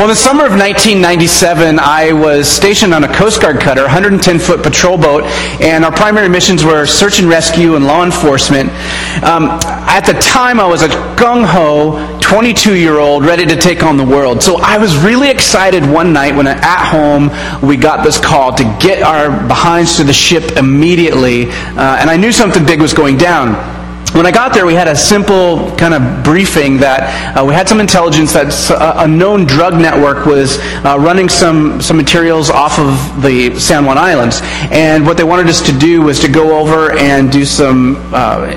Well, in the summer of 1997, I was stationed on a Coast Guard cutter, 110 foot patrol boat, and our primary missions were search and rescue and law enforcement. Um, at the time, I was a gung ho 22 year old ready to take on the world. So I was really excited one night when at home we got this call to get our behinds to the ship immediately, uh, and I knew something big was going down when I got there, we had a simple kind of briefing that uh, we had some intelligence that a known drug network was uh, running some, some materials off of the San Juan Islands. And what they wanted us to do was to go over and do some uh,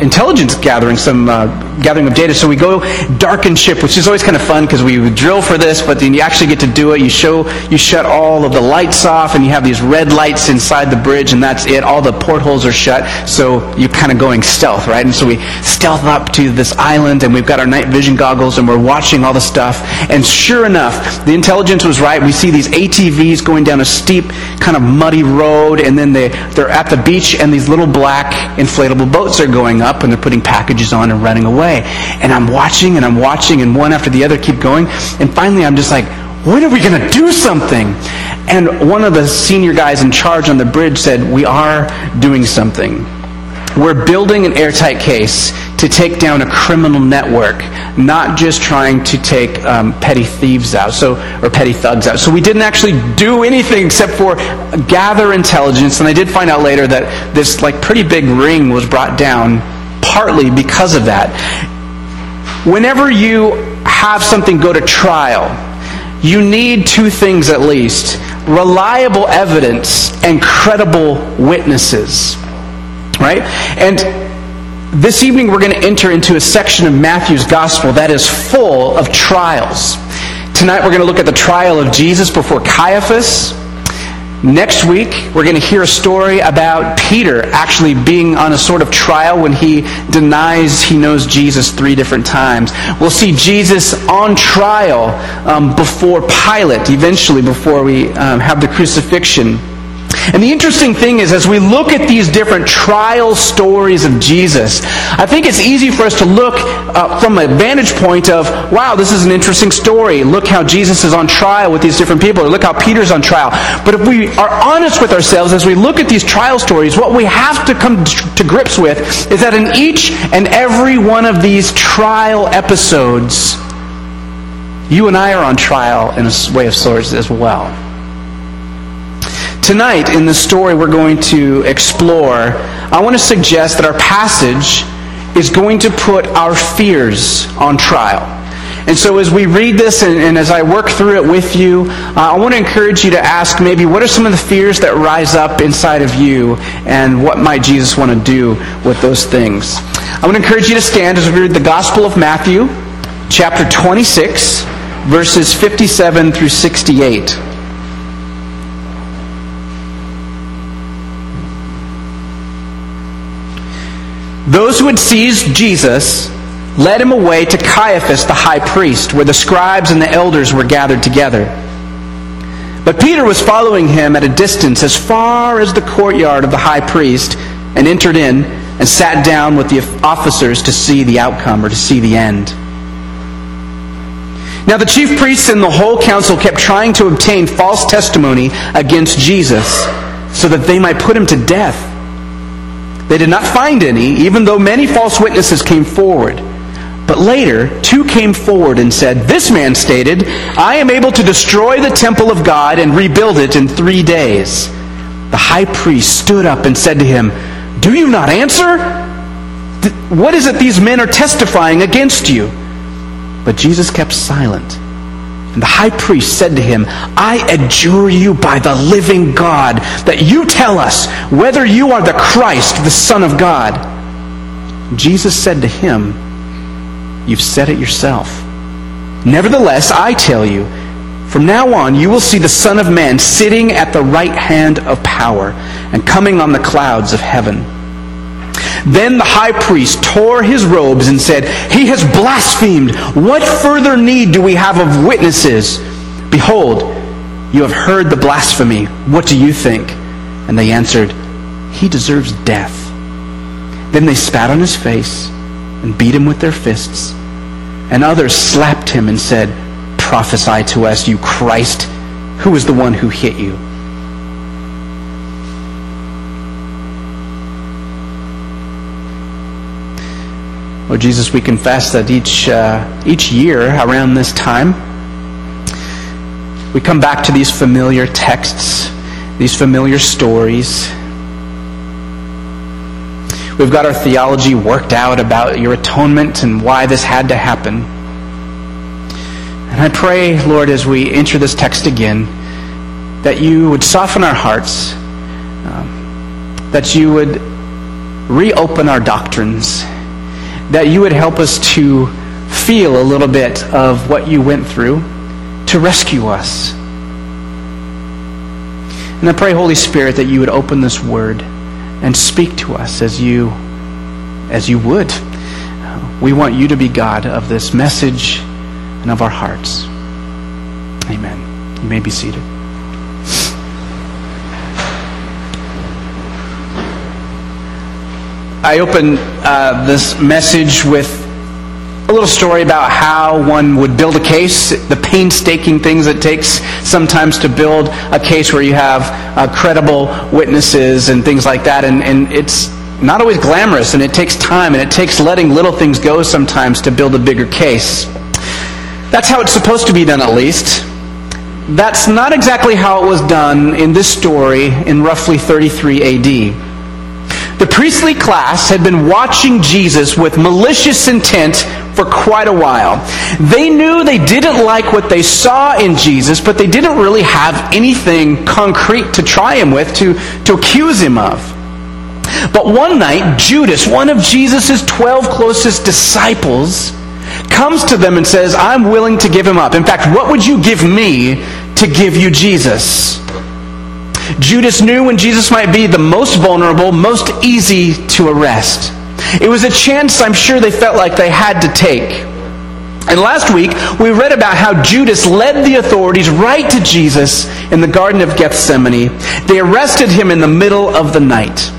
intelligence gathering, some uh, gathering of data. So we go darken ship, which is always kind of fun because we drill for this, but then you actually get to do it. You show, you shut all of the lights off, and you have these red lights inside the bridge, and that's it. All the portholes are shut, so you're kind of going stealth, right? And so we stealth up to this island, and we've got our night vision goggles, and we're watching all the stuff. And sure enough, the intelligence was right. We see these ATVs going down a steep, kind of muddy road, and then they, they're at the beach, and these little black inflatable boats are going up, and they're putting packages on and running away. And I'm watching and I'm watching, and one after the other keep going. And finally, I'm just like, when are we going to do something? And one of the senior guys in charge on the bridge said, We are doing something. We're building an airtight case to take down a criminal network, not just trying to take um, petty thieves out, so or petty thugs out. So we didn't actually do anything except for gather intelligence. And I did find out later that this like pretty big ring was brought down partly because of that. Whenever you have something go to trial, you need two things at least reliable evidence and credible witnesses. Right? And this evening we're going to enter into a section of Matthew's gospel that is full of trials. Tonight we're going to look at the trial of Jesus before Caiaphas. Next week, we're going to hear a story about Peter actually being on a sort of trial when he denies he knows Jesus three different times. We'll see Jesus on trial um, before Pilate, eventually, before we um, have the crucifixion. And the interesting thing is, as we look at these different trial stories of Jesus, I think it's easy for us to look uh, from a vantage point of, wow, this is an interesting story. Look how Jesus is on trial with these different people, or look how Peter's on trial. But if we are honest with ourselves as we look at these trial stories, what we have to come to grips with is that in each and every one of these trial episodes, you and I are on trial in a way of sorts as well. Tonight, in the story we're going to explore, I want to suggest that our passage is going to put our fears on trial. And so, as we read this and, and as I work through it with you, uh, I want to encourage you to ask maybe what are some of the fears that rise up inside of you, and what might Jesus want to do with those things? I want to encourage you to stand as we read the Gospel of Matthew, chapter 26, verses 57 through 68. Those who had seized Jesus led him away to Caiaphas the high priest, where the scribes and the elders were gathered together. But Peter was following him at a distance as far as the courtyard of the high priest and entered in and sat down with the officers to see the outcome or to see the end. Now, the chief priests and the whole council kept trying to obtain false testimony against Jesus so that they might put him to death. They did not find any, even though many false witnesses came forward. But later, two came forward and said, This man stated, I am able to destroy the temple of God and rebuild it in three days. The high priest stood up and said to him, Do you not answer? What is it these men are testifying against you? But Jesus kept silent. And the high priest said to him, I adjure you by the living God that you tell us whether you are the Christ, the Son of God. Jesus said to him, You've said it yourself. Nevertheless, I tell you, from now on you will see the Son of Man sitting at the right hand of power and coming on the clouds of heaven. Then the high priest tore his robes and said, He has blasphemed. What further need do we have of witnesses? Behold, you have heard the blasphemy. What do you think? And they answered, He deserves death. Then they spat on his face and beat him with their fists. And others slapped him and said, prophesy to us, you Christ, who is the one who hit you? Lord Jesus, we confess that each, uh, each year around this time, we come back to these familiar texts, these familiar stories. We've got our theology worked out about your atonement and why this had to happen. And I pray, Lord, as we enter this text again, that you would soften our hearts, um, that you would reopen our doctrines that you would help us to feel a little bit of what you went through to rescue us. And I pray, Holy Spirit, that you would open this word and speak to us as you as you would. We want you to be God of this message and of our hearts. Amen. You may be seated. I open uh, this message with a little story about how one would build a case, the painstaking things it takes sometimes to build a case where you have uh, credible witnesses and things like that. And, and it's not always glamorous, and it takes time, and it takes letting little things go sometimes to build a bigger case. That's how it's supposed to be done, at least. That's not exactly how it was done in this story in roughly 33 AD. The priestly class had been watching Jesus with malicious intent for quite a while. They knew they didn't like what they saw in Jesus, but they didn't really have anything concrete to try him with, to, to accuse him of. But one night, Judas, one of Jesus' 12 closest disciples, comes to them and says, I'm willing to give him up. In fact, what would you give me to give you Jesus? Judas knew when Jesus might be the most vulnerable, most easy to arrest. It was a chance I'm sure they felt like they had to take. And last week, we read about how Judas led the authorities right to Jesus in the Garden of Gethsemane. They arrested him in the middle of the night.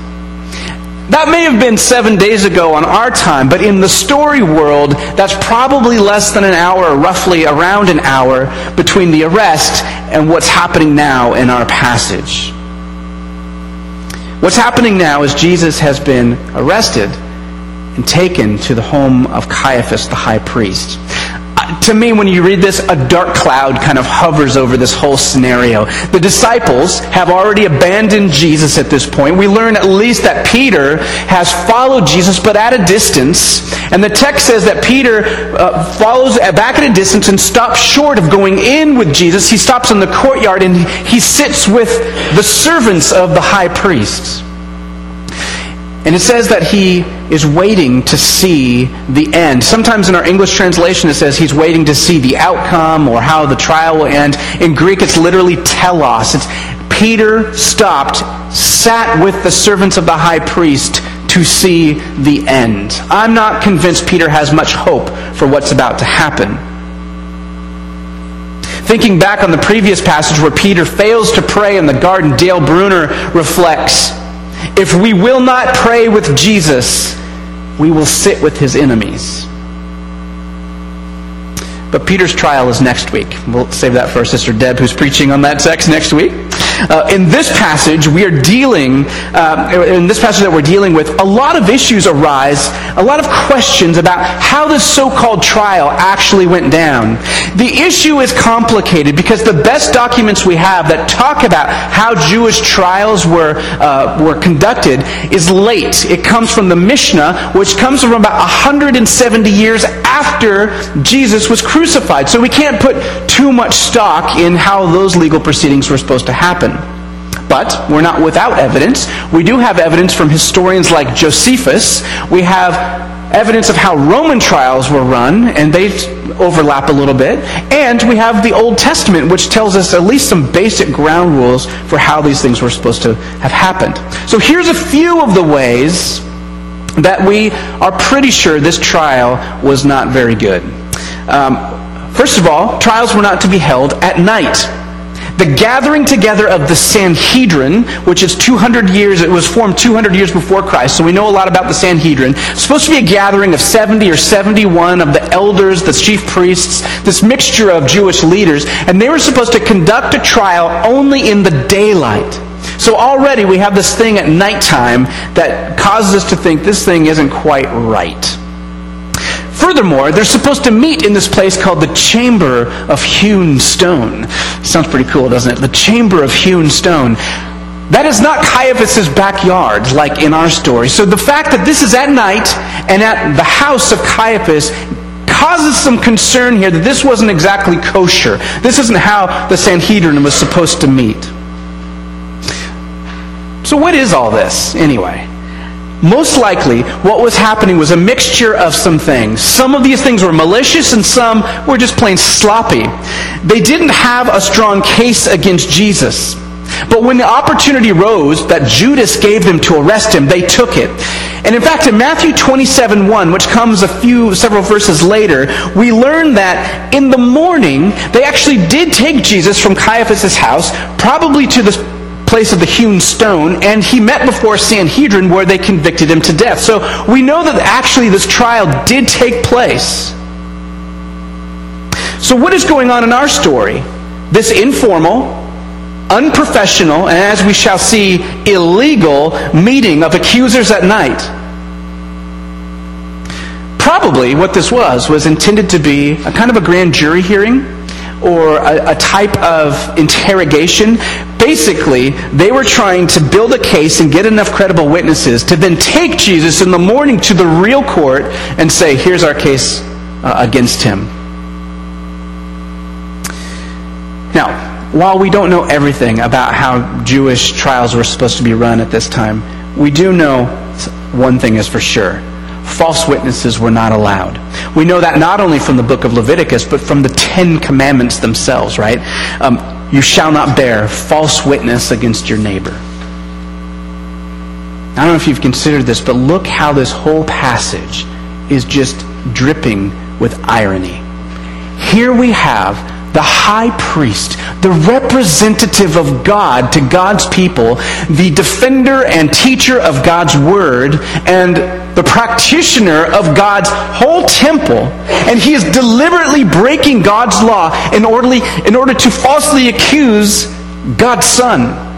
That may have been seven days ago on our time, but in the story world, that's probably less than an hour, roughly around an hour, between the arrest and what's happening now in our passage. What's happening now is Jesus has been arrested and taken to the home of Caiaphas, the high priest to me, when you read this, a dark cloud kind of hovers over this whole scenario. The disciples have already abandoned Jesus at this point. We learn at least that Peter has followed Jesus, but at a distance. And the text says that Peter uh, follows back at a distance and stops short of going in with Jesus. He stops in the courtyard and he sits with the servants of the high priest. And it says that he is waiting to see the end. Sometimes in our English translation it says he's waiting to see the outcome or how the trial will end. In Greek it's literally telos. It's Peter stopped, sat with the servants of the high priest to see the end. I'm not convinced Peter has much hope for what's about to happen. Thinking back on the previous passage where Peter fails to pray in the garden, Dale Bruner reflects if we will not pray with Jesus, we will sit with his enemies. But Peter's trial is next week. We'll save that for our sister Deb, who's preaching on that text next week. Uh, in this passage, we are dealing, uh, in this passage that we're dealing with, a lot of issues arise, a lot of questions about how this so-called trial actually went down. The issue is complicated because the best documents we have that talk about how Jewish trials were, uh, were conducted is late. It comes from the Mishnah, which comes from about 170 years after Jesus was crucified. So we can't put too much stock in how those legal proceedings were supposed to happen. But we're not without evidence. We do have evidence from historians like Josephus. We have evidence of how Roman trials were run, and they overlap a little bit. And we have the Old Testament, which tells us at least some basic ground rules for how these things were supposed to have happened. So here's a few of the ways that we are pretty sure this trial was not very good. Um, first of all, trials were not to be held at night. The gathering together of the Sanhedrin, which is 200 years, it was formed 200 years before Christ, so we know a lot about the Sanhedrin. It's supposed to be a gathering of 70 or 71 of the elders, the chief priests, this mixture of Jewish leaders, and they were supposed to conduct a trial only in the daylight. So already we have this thing at nighttime that causes us to think this thing isn't quite right. Furthermore, they're supposed to meet in this place called the Chamber of Hewn Stone. Sounds pretty cool, doesn't it? The Chamber of Hewn Stone. That is not Caiaphas' backyard, like in our story. So the fact that this is at night and at the house of Caiaphas causes some concern here that this wasn't exactly kosher. This isn't how the Sanhedrin was supposed to meet. So, what is all this, anyway? Most likely what was happening was a mixture of some things. Some of these things were malicious and some were just plain sloppy. They didn't have a strong case against Jesus. But when the opportunity rose that Judas gave them to arrest him, they took it. And in fact, in Matthew 27 1, which comes a few, several verses later, we learn that in the morning, they actually did take Jesus from Caiaphas' house, probably to the place of the hewn stone, and he met before Sanhedrin where they convicted him to death. So we know that actually this trial did take place. So, what is going on in our story? This informal, unprofessional, and as we shall see, illegal meeting of accusers at night. Probably what this was was intended to be a kind of a grand jury hearing or a, a, type of interrogation. Basically, they were trying to build a case and get enough credible witnesses to then take Jesus in the morning to the real court and say, here's our case uh, against him. Now, while we don't know everything about how Jewish trials were supposed to be run at this time, we do know one thing is for sure false witnesses were not allowed. We know that not only from the book of Leviticus, but from the Ten Commandments themselves, right? Um, you shall not bear false witness against your neighbor. I don't know if you've considered this, but look how this whole passage is just dripping with irony. Here we have the high priest, the representative of God to God's people, the defender and teacher of God's word, and the practitioner of God's whole temple, and he is deliberately breaking God's law in order, in order to falsely accuse God's Son.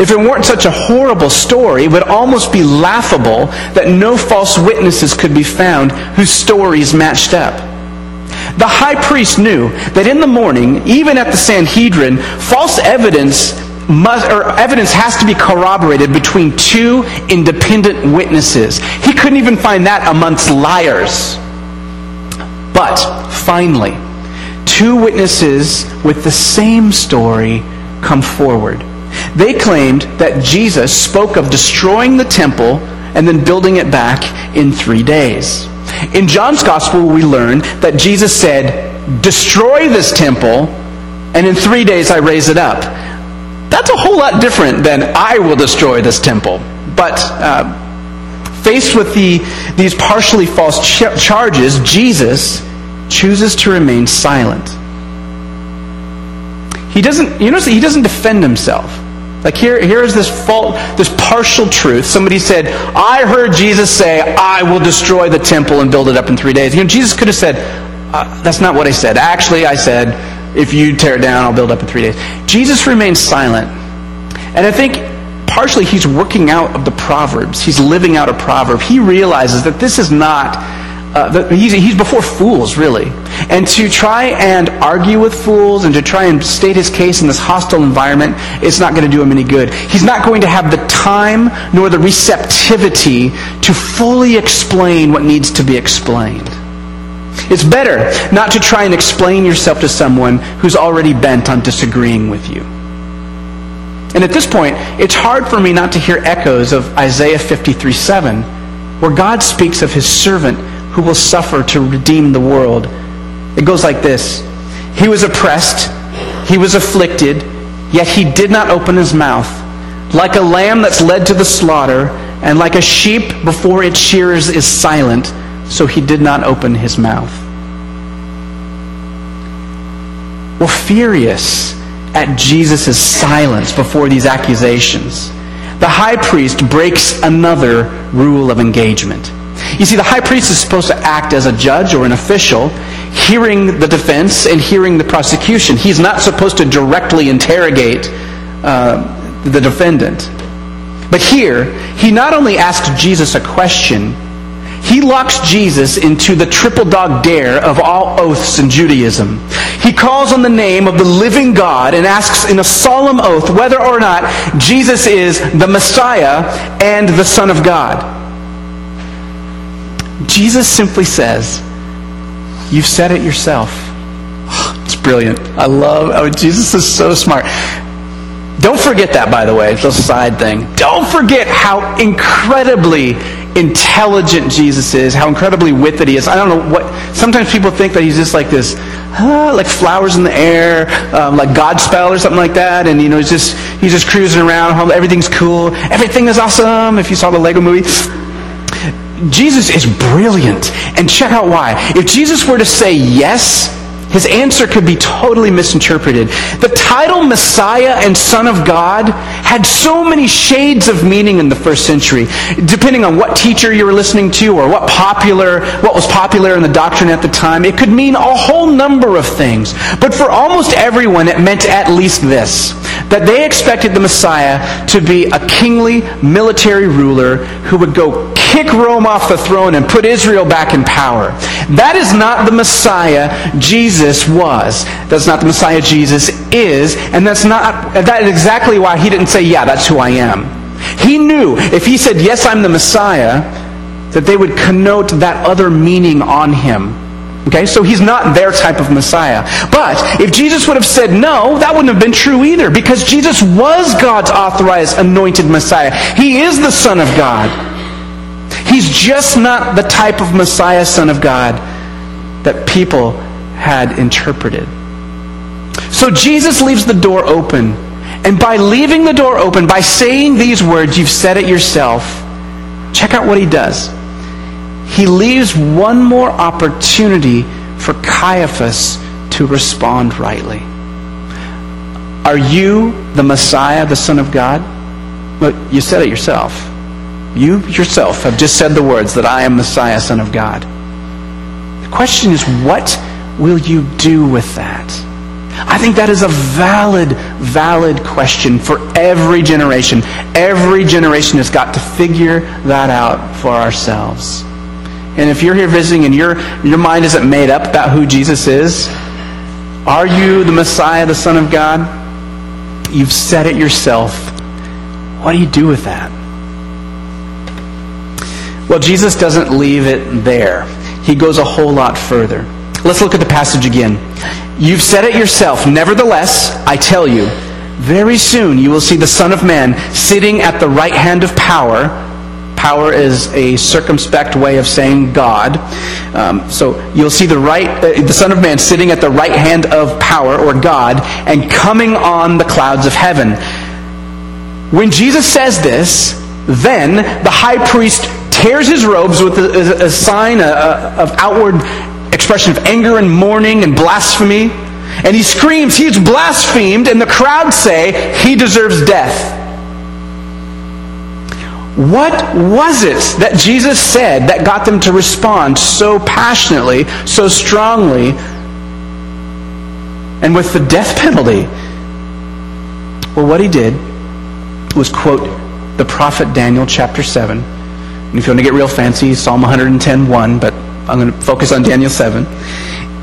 If it weren't such a horrible story, it would almost be laughable that no false witnesses could be found whose stories matched up. The high priest knew that in the morning, even at the Sanhedrin, false evidence must, or evidence has to be corroborated between two independent witnesses. He couldn't even find that amongst liars. But finally, two witnesses with the same story come forward. They claimed that Jesus spoke of destroying the temple and then building it back in three days. In John's Gospel, we learn that Jesus said, Destroy this temple, and in three days I raise it up. That's a whole lot different than I will destroy this temple. But uh, faced with the, these partially false ch- charges, Jesus chooses to remain silent. He doesn't, you notice he doesn't defend himself. Like here, here is this fault, this partial truth. Somebody said, I heard Jesus say, I will destroy the temple and build it up in three days. You know, Jesus could have said, uh, that's not what I said. Actually, I said, if you tear it down, I'll build up in three days. Jesus remains silent. And I think partially he's working out of the Proverbs. He's living out a proverb. He realizes that this is not uh, he's, he's before fools, really. And to try and argue with fools and to try and state his case in this hostile environment, it's not going to do him any good. He's not going to have the time nor the receptivity to fully explain what needs to be explained. It's better not to try and explain yourself to someone who's already bent on disagreeing with you. And at this point, it's hard for me not to hear echoes of Isaiah 53 7, where God speaks of his servant who will suffer to redeem the world. It goes like this He was oppressed, he was afflicted, yet he did not open his mouth. Like a lamb that's led to the slaughter, and like a sheep before its shearers is silent, so he did not open his mouth. were furious at Jesus' silence before these accusations. The high priest breaks another rule of engagement. You see, the high priest is supposed to act as a judge or an official, hearing the defense and hearing the prosecution. He's not supposed to directly interrogate uh, the defendant. But here, he not only asked Jesus a question, he locks Jesus into the triple dog dare of all oaths in Judaism. He calls on the name of the living God and asks in a solemn oath whether or not Jesus is the Messiah and the Son of God. Jesus simply says, You've said it yourself. It's brilliant. I love, oh, Jesus is so smart. Don't forget that, by the way. It's a side thing. Don't forget how incredibly intelligent Jesus is, how incredibly witty he is. I don't know what. Sometimes people think that he's just like this, uh, like flowers in the air, um, like Godspell or something like that, and you know he's just he's just cruising around. Everything's cool. Everything is awesome. If you saw the Lego movie. Jesus is brilliant. And check out why. If Jesus were to say yes, his answer could be totally misinterpreted. The title Messiah and Son of God had so many shades of meaning in the first century, depending on what teacher you were listening to or what popular, what was popular in the doctrine at the time. It could mean a whole number of things. But for almost everyone, it meant at least this that they expected the Messiah to be a kingly military ruler who would go kick Rome off the throne and put Israel back in power. That is not the Messiah Jesus was. That's not the Messiah Jesus is, and that's not that is exactly why he didn't say, "Yeah, that's who I am." He knew if he said, "Yes, I'm the Messiah," that they would connote that other meaning on him Okay, so he's not their type of Messiah. But if Jesus would have said no, that wouldn't have been true either, because Jesus was God's authorized anointed Messiah. He is the Son of God. He's just not the type of Messiah, Son of God, that people had interpreted. So Jesus leaves the door open. And by leaving the door open, by saying these words, you've said it yourself, check out what he does he leaves one more opportunity for Caiaphas to respond rightly. Are you the Messiah, the Son of God? Well, you said it yourself. You yourself have just said the words that I am Messiah, Son of God. The question is, what will you do with that? I think that is a valid, valid question for every generation. Every generation has got to figure that out for ourselves. And if you're here visiting and your, your mind isn't made up about who Jesus is, are you the Messiah, the Son of God? You've said it yourself. What do you do with that? Well, Jesus doesn't leave it there. He goes a whole lot further. Let's look at the passage again. You've said it yourself. Nevertheless, I tell you, very soon you will see the Son of Man sitting at the right hand of power Power is a circumspect way of saying God. Um, so you'll see the right, uh, the Son of Man sitting at the right hand of power or God and coming on the clouds of heaven. When Jesus says this, then the high priest tears his robes with a, a sign of outward expression of anger and mourning and blasphemy. And he screams, He's blasphemed, and the crowd say, He deserves death. What was it that Jesus said that got them to respond so passionately, so strongly, and with the death penalty? Well, what he did was quote the prophet Daniel chapter 7. And if you want to get real fancy, Psalm 110.1, but I'm going to focus on Daniel 7.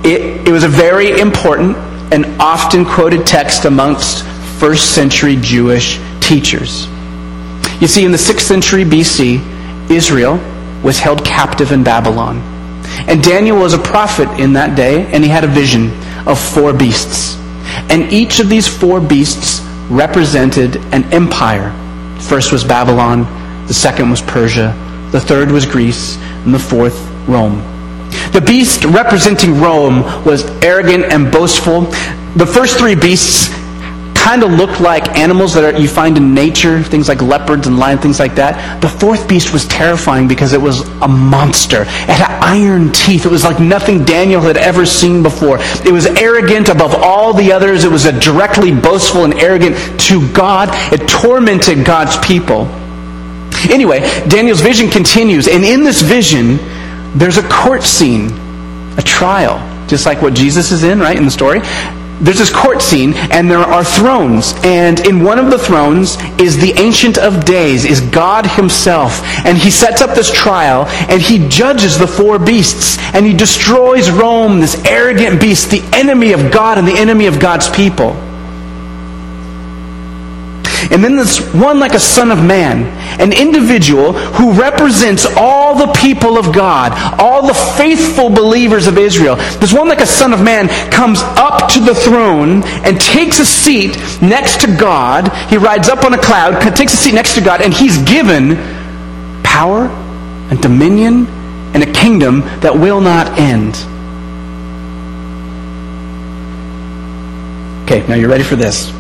It, it was a very important and often quoted text amongst first century Jewish teachers. You see, in the 6th century BC, Israel was held captive in Babylon. And Daniel was a prophet in that day, and he had a vision of four beasts. And each of these four beasts represented an empire. First was Babylon, the second was Persia, the third was Greece, and the fourth, Rome. The beast representing Rome was arrogant and boastful. The first three beasts kind of looked like animals that are, you find in nature, things like leopards and lions, things like that. The fourth beast was terrifying because it was a monster. It had iron teeth. It was like nothing Daniel had ever seen before. It was arrogant above all the others. It was directly boastful and arrogant to God. It tormented God's people. Anyway, Daniel's vision continues, and in this vision, there's a court scene, a trial, just like what Jesus is in, right, in the story. There's this court scene and there are thrones and in one of the thrones is the ancient of days is god himself and he sets up this trial and he judges the four beasts and he destroys rome this arrogant beast the enemy of god and the enemy of god's people and then there's one like a son of man, an individual who represents all the people of God, all the faithful believers of Israel. There's one like a son of man comes up to the throne and takes a seat next to God. He rides up on a cloud, takes a seat next to God, and he's given power and dominion and a kingdom that will not end. Okay, now you're ready for this.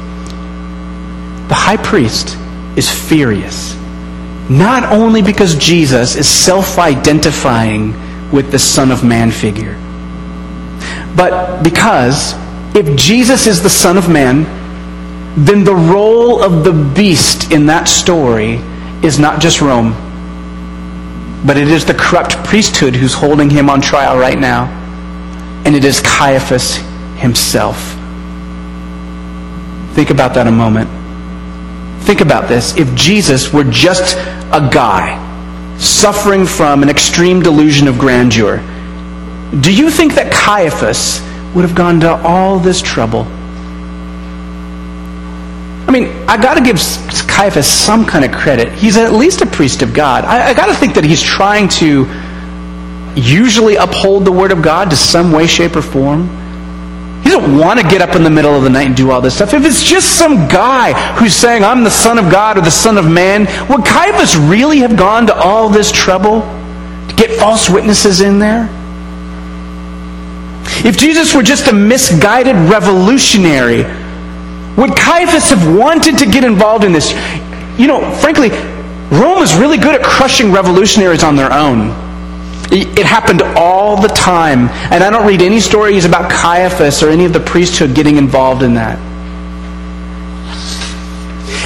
The high priest is furious. Not only because Jesus is self identifying with the Son of Man figure, but because if Jesus is the Son of Man, then the role of the beast in that story is not just Rome, but it is the corrupt priesthood who's holding him on trial right now. And it is Caiaphas himself. Think about that a moment. Think about this. If Jesus were just a guy suffering from an extreme delusion of grandeur, do you think that Caiaphas would have gone to all this trouble? I mean, I got to give Caiaphas some kind of credit. He's at least a priest of God. I, I got to think that he's trying to usually uphold the Word of God to some way, shape, or form. He doesn't want to get up in the middle of the night and do all this stuff. If it's just some guy who's saying, I'm the Son of God or the Son of Man, would Caiaphas really have gone to all this trouble to get false witnesses in there? If Jesus were just a misguided revolutionary, would Caiaphas have wanted to get involved in this? You know, frankly, Rome was really good at crushing revolutionaries on their own. It happened all the time. And I don't read any stories about Caiaphas or any of the priesthood getting involved in that.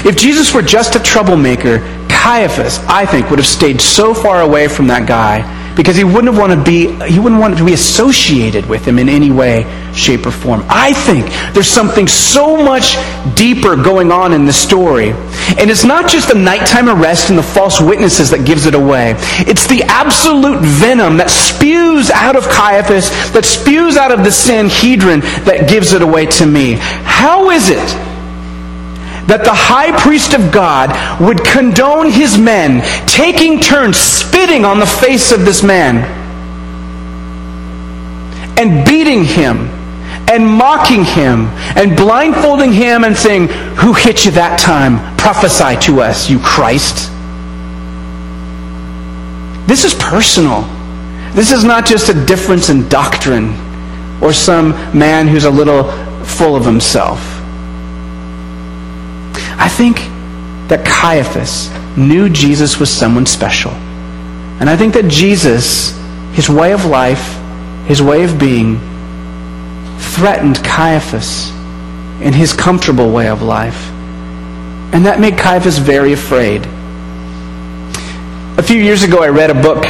If Jesus were just a troublemaker, Caiaphas, I think, would have stayed so far away from that guy because he wouldn't want to be he wouldn't want to be associated with him in any way shape or form. I think there's something so much deeper going on in the story. And it's not just the nighttime arrest and the false witnesses that gives it away. It's the absolute venom that spews out of caiaphas that spews out of the sanhedrin that gives it away to me. How is it that the high priest of God would condone his men taking turns spitting on the face of this man and beating him and mocking him and blindfolding him and saying, Who hit you that time? Prophesy to us, you Christ. This is personal. This is not just a difference in doctrine or some man who's a little full of himself. I think that Caiaphas knew Jesus was someone special. And I think that Jesus, his way of life, his way of being, threatened Caiaphas in his comfortable way of life. And that made Caiaphas very afraid. A few years ago, I read a book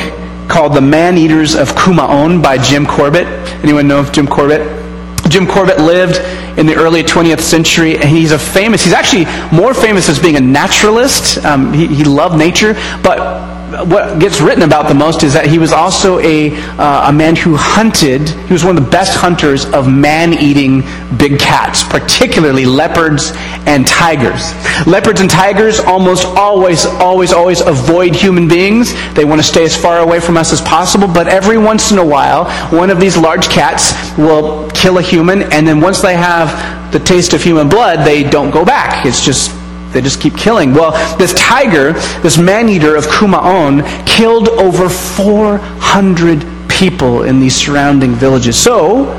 called The Man Eaters of Kumaon by Jim Corbett. Anyone know of Jim Corbett? Jim Corbett lived in the early 20th century, and he's a famous, he's actually more famous as being a naturalist. Um, he, he loved nature, but what gets written about the most is that he was also a, uh, a man who hunted, he was one of the best hunters of man eating big cats, particularly leopards and tigers. Leopards and tigers almost always, always, always avoid human beings. They want to stay as far away from us as possible, but every once in a while, one of these large cats will kill a human, and then once they have the taste of human blood, they don't go back. It's just they just keep killing. Well, this tiger, this man eater of Kumaon, killed over 400 people in these surrounding villages. So,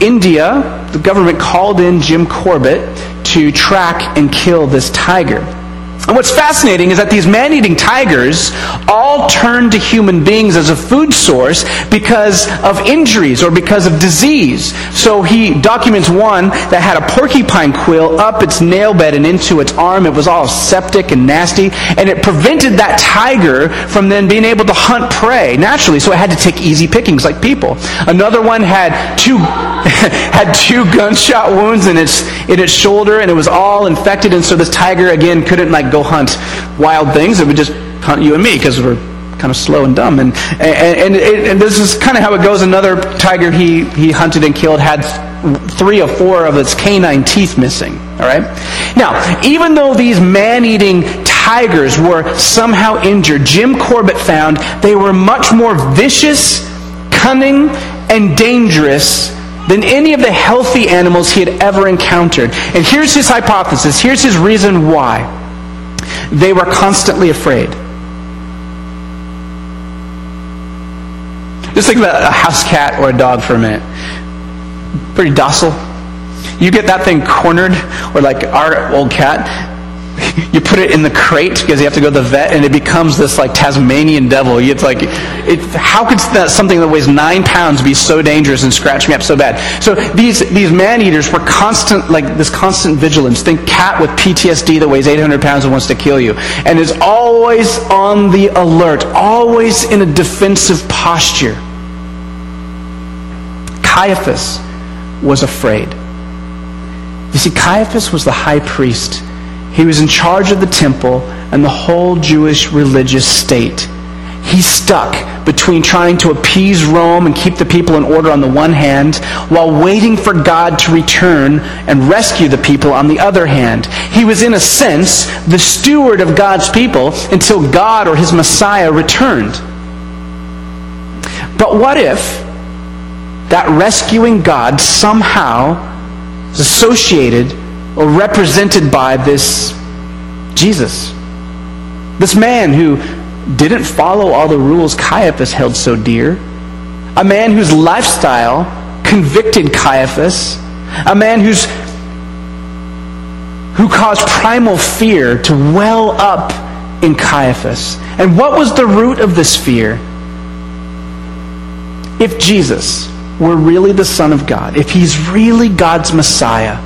India, the government called in Jim Corbett to track and kill this tiger. And what's fascinating is that these man eating tigers all turn to human beings as a food source because of injuries or because of disease. So he documents one that had a porcupine quill up its nail bed and into its arm. It was all septic and nasty, and it prevented that tiger from then being able to hunt prey naturally. So it had to take easy pickings like people. Another one had two had two gunshot wounds in its in its shoulder, and it was all infected. And so this tiger again couldn't like go hunt wild things. It would just hunt you and me because we're kind of slow and dumb. And, and, and, and this is kind of how it goes. Another tiger he, he hunted and killed had three or four of its canine teeth missing. All right? Now, even though these man eating tigers were somehow injured, Jim Corbett found they were much more vicious, cunning, and dangerous than any of the healthy animals he had ever encountered. And here's his hypothesis. Here's his reason why. They were constantly afraid. Just think about a house cat or a dog for a minute. Pretty docile. You get that thing cornered, or like our old cat, you put it in the crate because you have to go to the vet, and it becomes this like Tasmanian devil. It's like, it, how could that, something that weighs nine pounds be so dangerous and scratch me up so bad? So these these man eaters were constant, like this constant vigilance. Think cat with PTSD that weighs 800 pounds and wants to kill you, and is always on the alert, always in a defensive posture. Caiaphas was afraid. You see, Caiaphas was the high priest he was in charge of the temple and the whole Jewish religious state. He's stuck between trying to appease Rome and keep the people in order on the one hand, while waiting for God to return and rescue the people on the other hand. He was, in a sense, the steward of God's people until God or his Messiah returned. But what if that rescuing God somehow is associated or represented by this Jesus. This man who didn't follow all the rules Caiaphas held so dear. A man whose lifestyle convicted Caiaphas. A man who's who caused primal fear to well up in Caiaphas. And what was the root of this fear? If Jesus were really the Son of God, if he's really God's Messiah,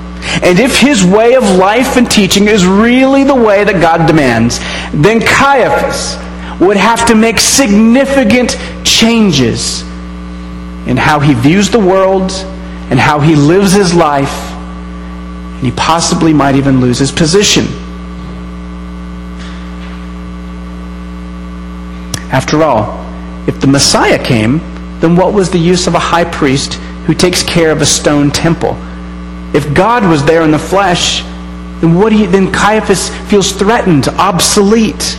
and if his way of life and teaching is really the way that God demands, then Caiaphas would have to make significant changes in how he views the world and how he lives his life. And he possibly might even lose his position. After all, if the Messiah came, then what was the use of a high priest who takes care of a stone temple? If God was there in the flesh, then what do you, then Caiaphas feels threatened, obsolete.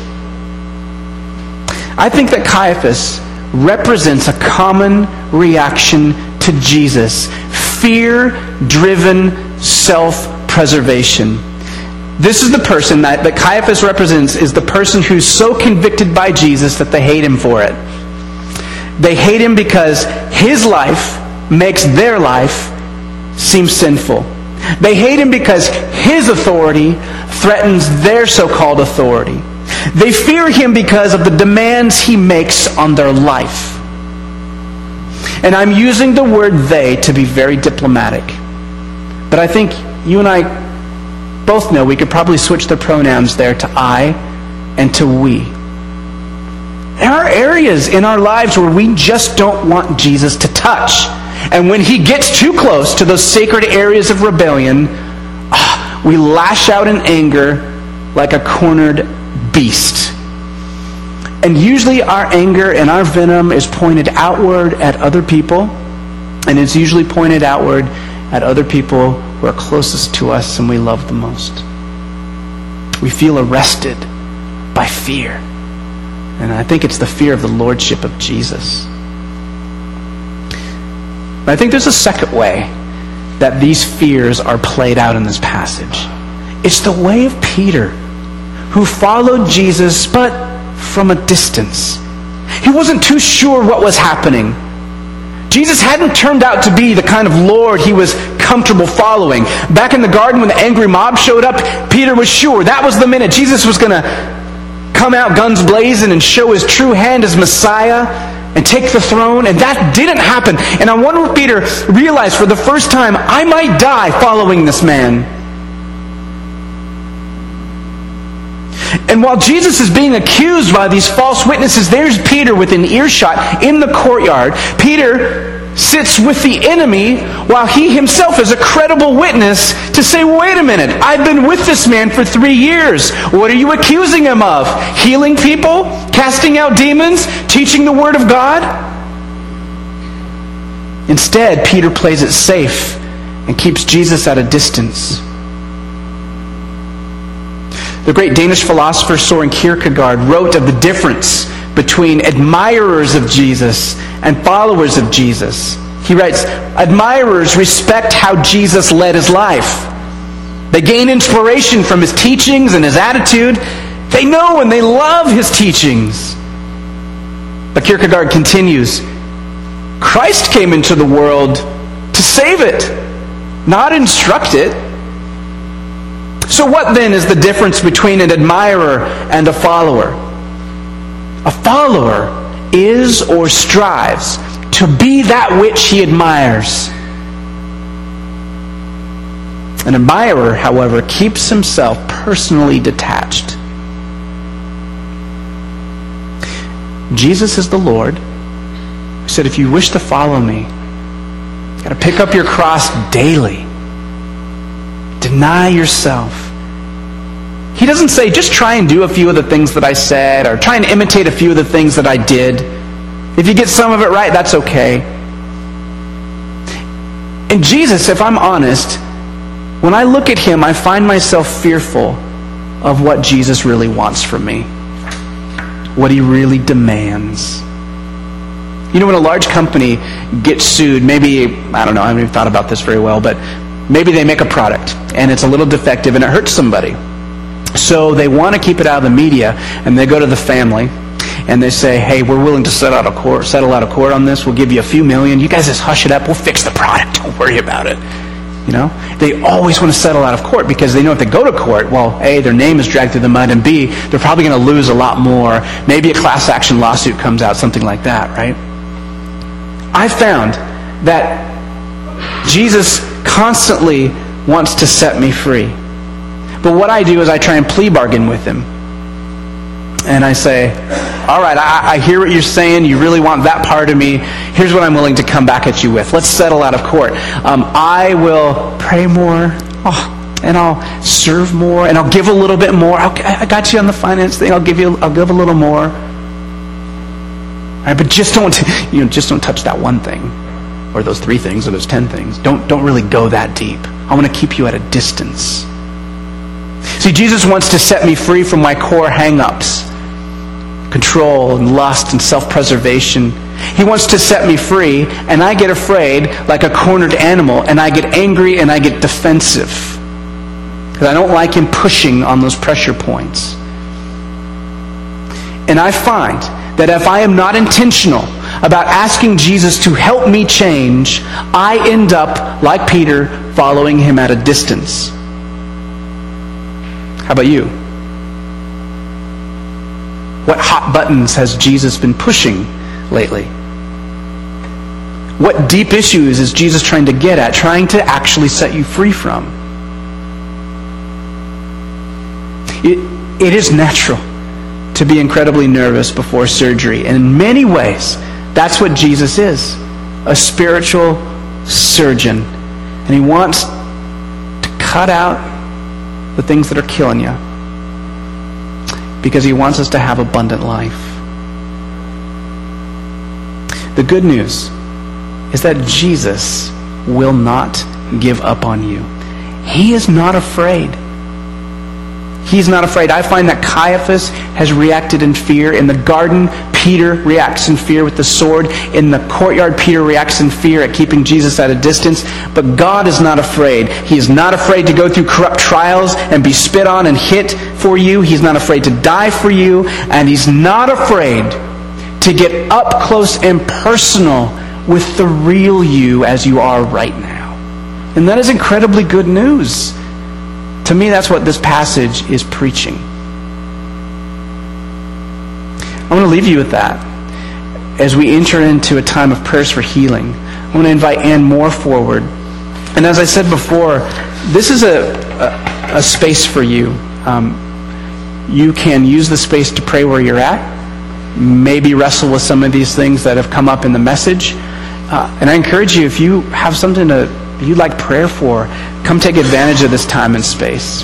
I think that Caiaphas represents a common reaction to Jesus fear driven self preservation. This is the person that, that Caiaphas represents, is the person who's so convicted by Jesus that they hate him for it. They hate him because his life makes their life seem sinful. They hate him because his authority threatens their so called authority. They fear him because of the demands he makes on their life. And I'm using the word they to be very diplomatic. But I think you and I both know we could probably switch the pronouns there to I and to we. There are areas in our lives where we just don't want Jesus to touch. And when he gets too close to those sacred areas of rebellion, ah, we lash out in anger like a cornered beast. And usually our anger and our venom is pointed outward at other people, and it's usually pointed outward at other people who are closest to us and we love the most. We feel arrested by fear. And I think it's the fear of the lordship of Jesus. But I think there's a second way that these fears are played out in this passage. It's the way of Peter, who followed Jesus, but from a distance. He wasn't too sure what was happening. Jesus hadn't turned out to be the kind of Lord he was comfortable following. Back in the garden when the angry mob showed up, Peter was sure that was the minute Jesus was going to come out guns blazing and show his true hand as Messiah and take the throne. And that didn't happen. And I wonder if Peter realized for the first time, I might die following this man. And while Jesus is being accused by these false witnesses, there's Peter within earshot in the courtyard. Peter sits with the enemy while he himself is a credible witness to say, wait a minute, I've been with this man for three years. What are you accusing him of? Healing people? Casting out demons? Teaching the Word of God? Instead, Peter plays it safe and keeps Jesus at a distance. The great Danish philosopher Soren Kierkegaard wrote of the difference between admirers of Jesus and followers of Jesus. He writes, Admirers respect how Jesus led his life. They gain inspiration from his teachings and his attitude. They know and they love his teachings. But Kierkegaard continues Christ came into the world to save it, not instruct it. So, what then is the difference between an admirer and a follower? A follower is or strives to be that which he admires. An admirer, however, keeps himself personally detached. Jesus is the Lord He said, If you wish to follow me, you've got to pick up your cross daily. Deny yourself. He doesn't say, just try and do a few of the things that I said, or try and imitate a few of the things that I did. If you get some of it right, that's okay. And Jesus, if I'm honest, when I look at him, I find myself fearful of what Jesus really wants from me, what he really demands. You know, when a large company gets sued, maybe, I don't know, I haven't even thought about this very well, but maybe they make a product and it's a little defective and it hurts somebody. So they want to keep it out of the media and they go to the family and they say, hey, we're willing to settle out of court, settle out of court on this. We'll give you a few million. You guys just hush it up. We'll fix the product. Don't worry about it. You know, they always want to settle out of court because they know if they go to court, well, A, their name is dragged through the mud, and B, they're probably going to lose a lot more. Maybe a class action lawsuit comes out, something like that, right? I found that Jesus constantly wants to set me free. But what I do is I try and plea bargain with him. And I say, all right, I, I, hear what you're saying. You really want that part of me. Here's what I'm willing to come back at you with. Let's settle out of court. Um, I will pray more. Oh, and I'll serve more. And I'll give a little bit more. I'll, I got you on the finance thing. I'll give you. I'll give a little more. All right, but just don't. You know, just don't touch that one thing, or those three things, or those ten things. Don't don't really go that deep. I want to keep you at a distance. See, Jesus wants to set me free from my core hang-ups control and lust and self preservation. He wants to set me free, and I get afraid like a cornered animal, and I get angry and I get defensive. Because I don't like him pushing on those pressure points. And I find that if I am not intentional about asking Jesus to help me change, I end up, like Peter, following him at a distance. How about you? What hot buttons has Jesus been pushing lately? What deep issues is Jesus trying to get at, trying to actually set you free from? It, it is natural to be incredibly nervous before surgery. And in many ways, that's what Jesus is a spiritual surgeon. And he wants to cut out the things that are killing you because he wants us to have abundant life. The good news is that Jesus will not give up on you. He is not afraid. He's not afraid. I find that Caiaphas has reacted in fear. In the garden, Peter reacts in fear with the sword. In the courtyard, Peter reacts in fear at keeping Jesus at a distance. But God is not afraid. He is not afraid to go through corrupt trials and be spit on and hit for you. He's not afraid to die for you. And he's not afraid to get up close and personal with the real you as you are right now. And that is incredibly good news. To me, that's what this passage is preaching. I want to leave you with that as we enter into a time of prayers for healing. I want to invite Ann Moore forward. And as I said before, this is a, a, a space for you. Um, you can use the space to pray where you're at, maybe wrestle with some of these things that have come up in the message. Uh, and I encourage you, if you have something that you'd like prayer for, come take advantage of this time and space.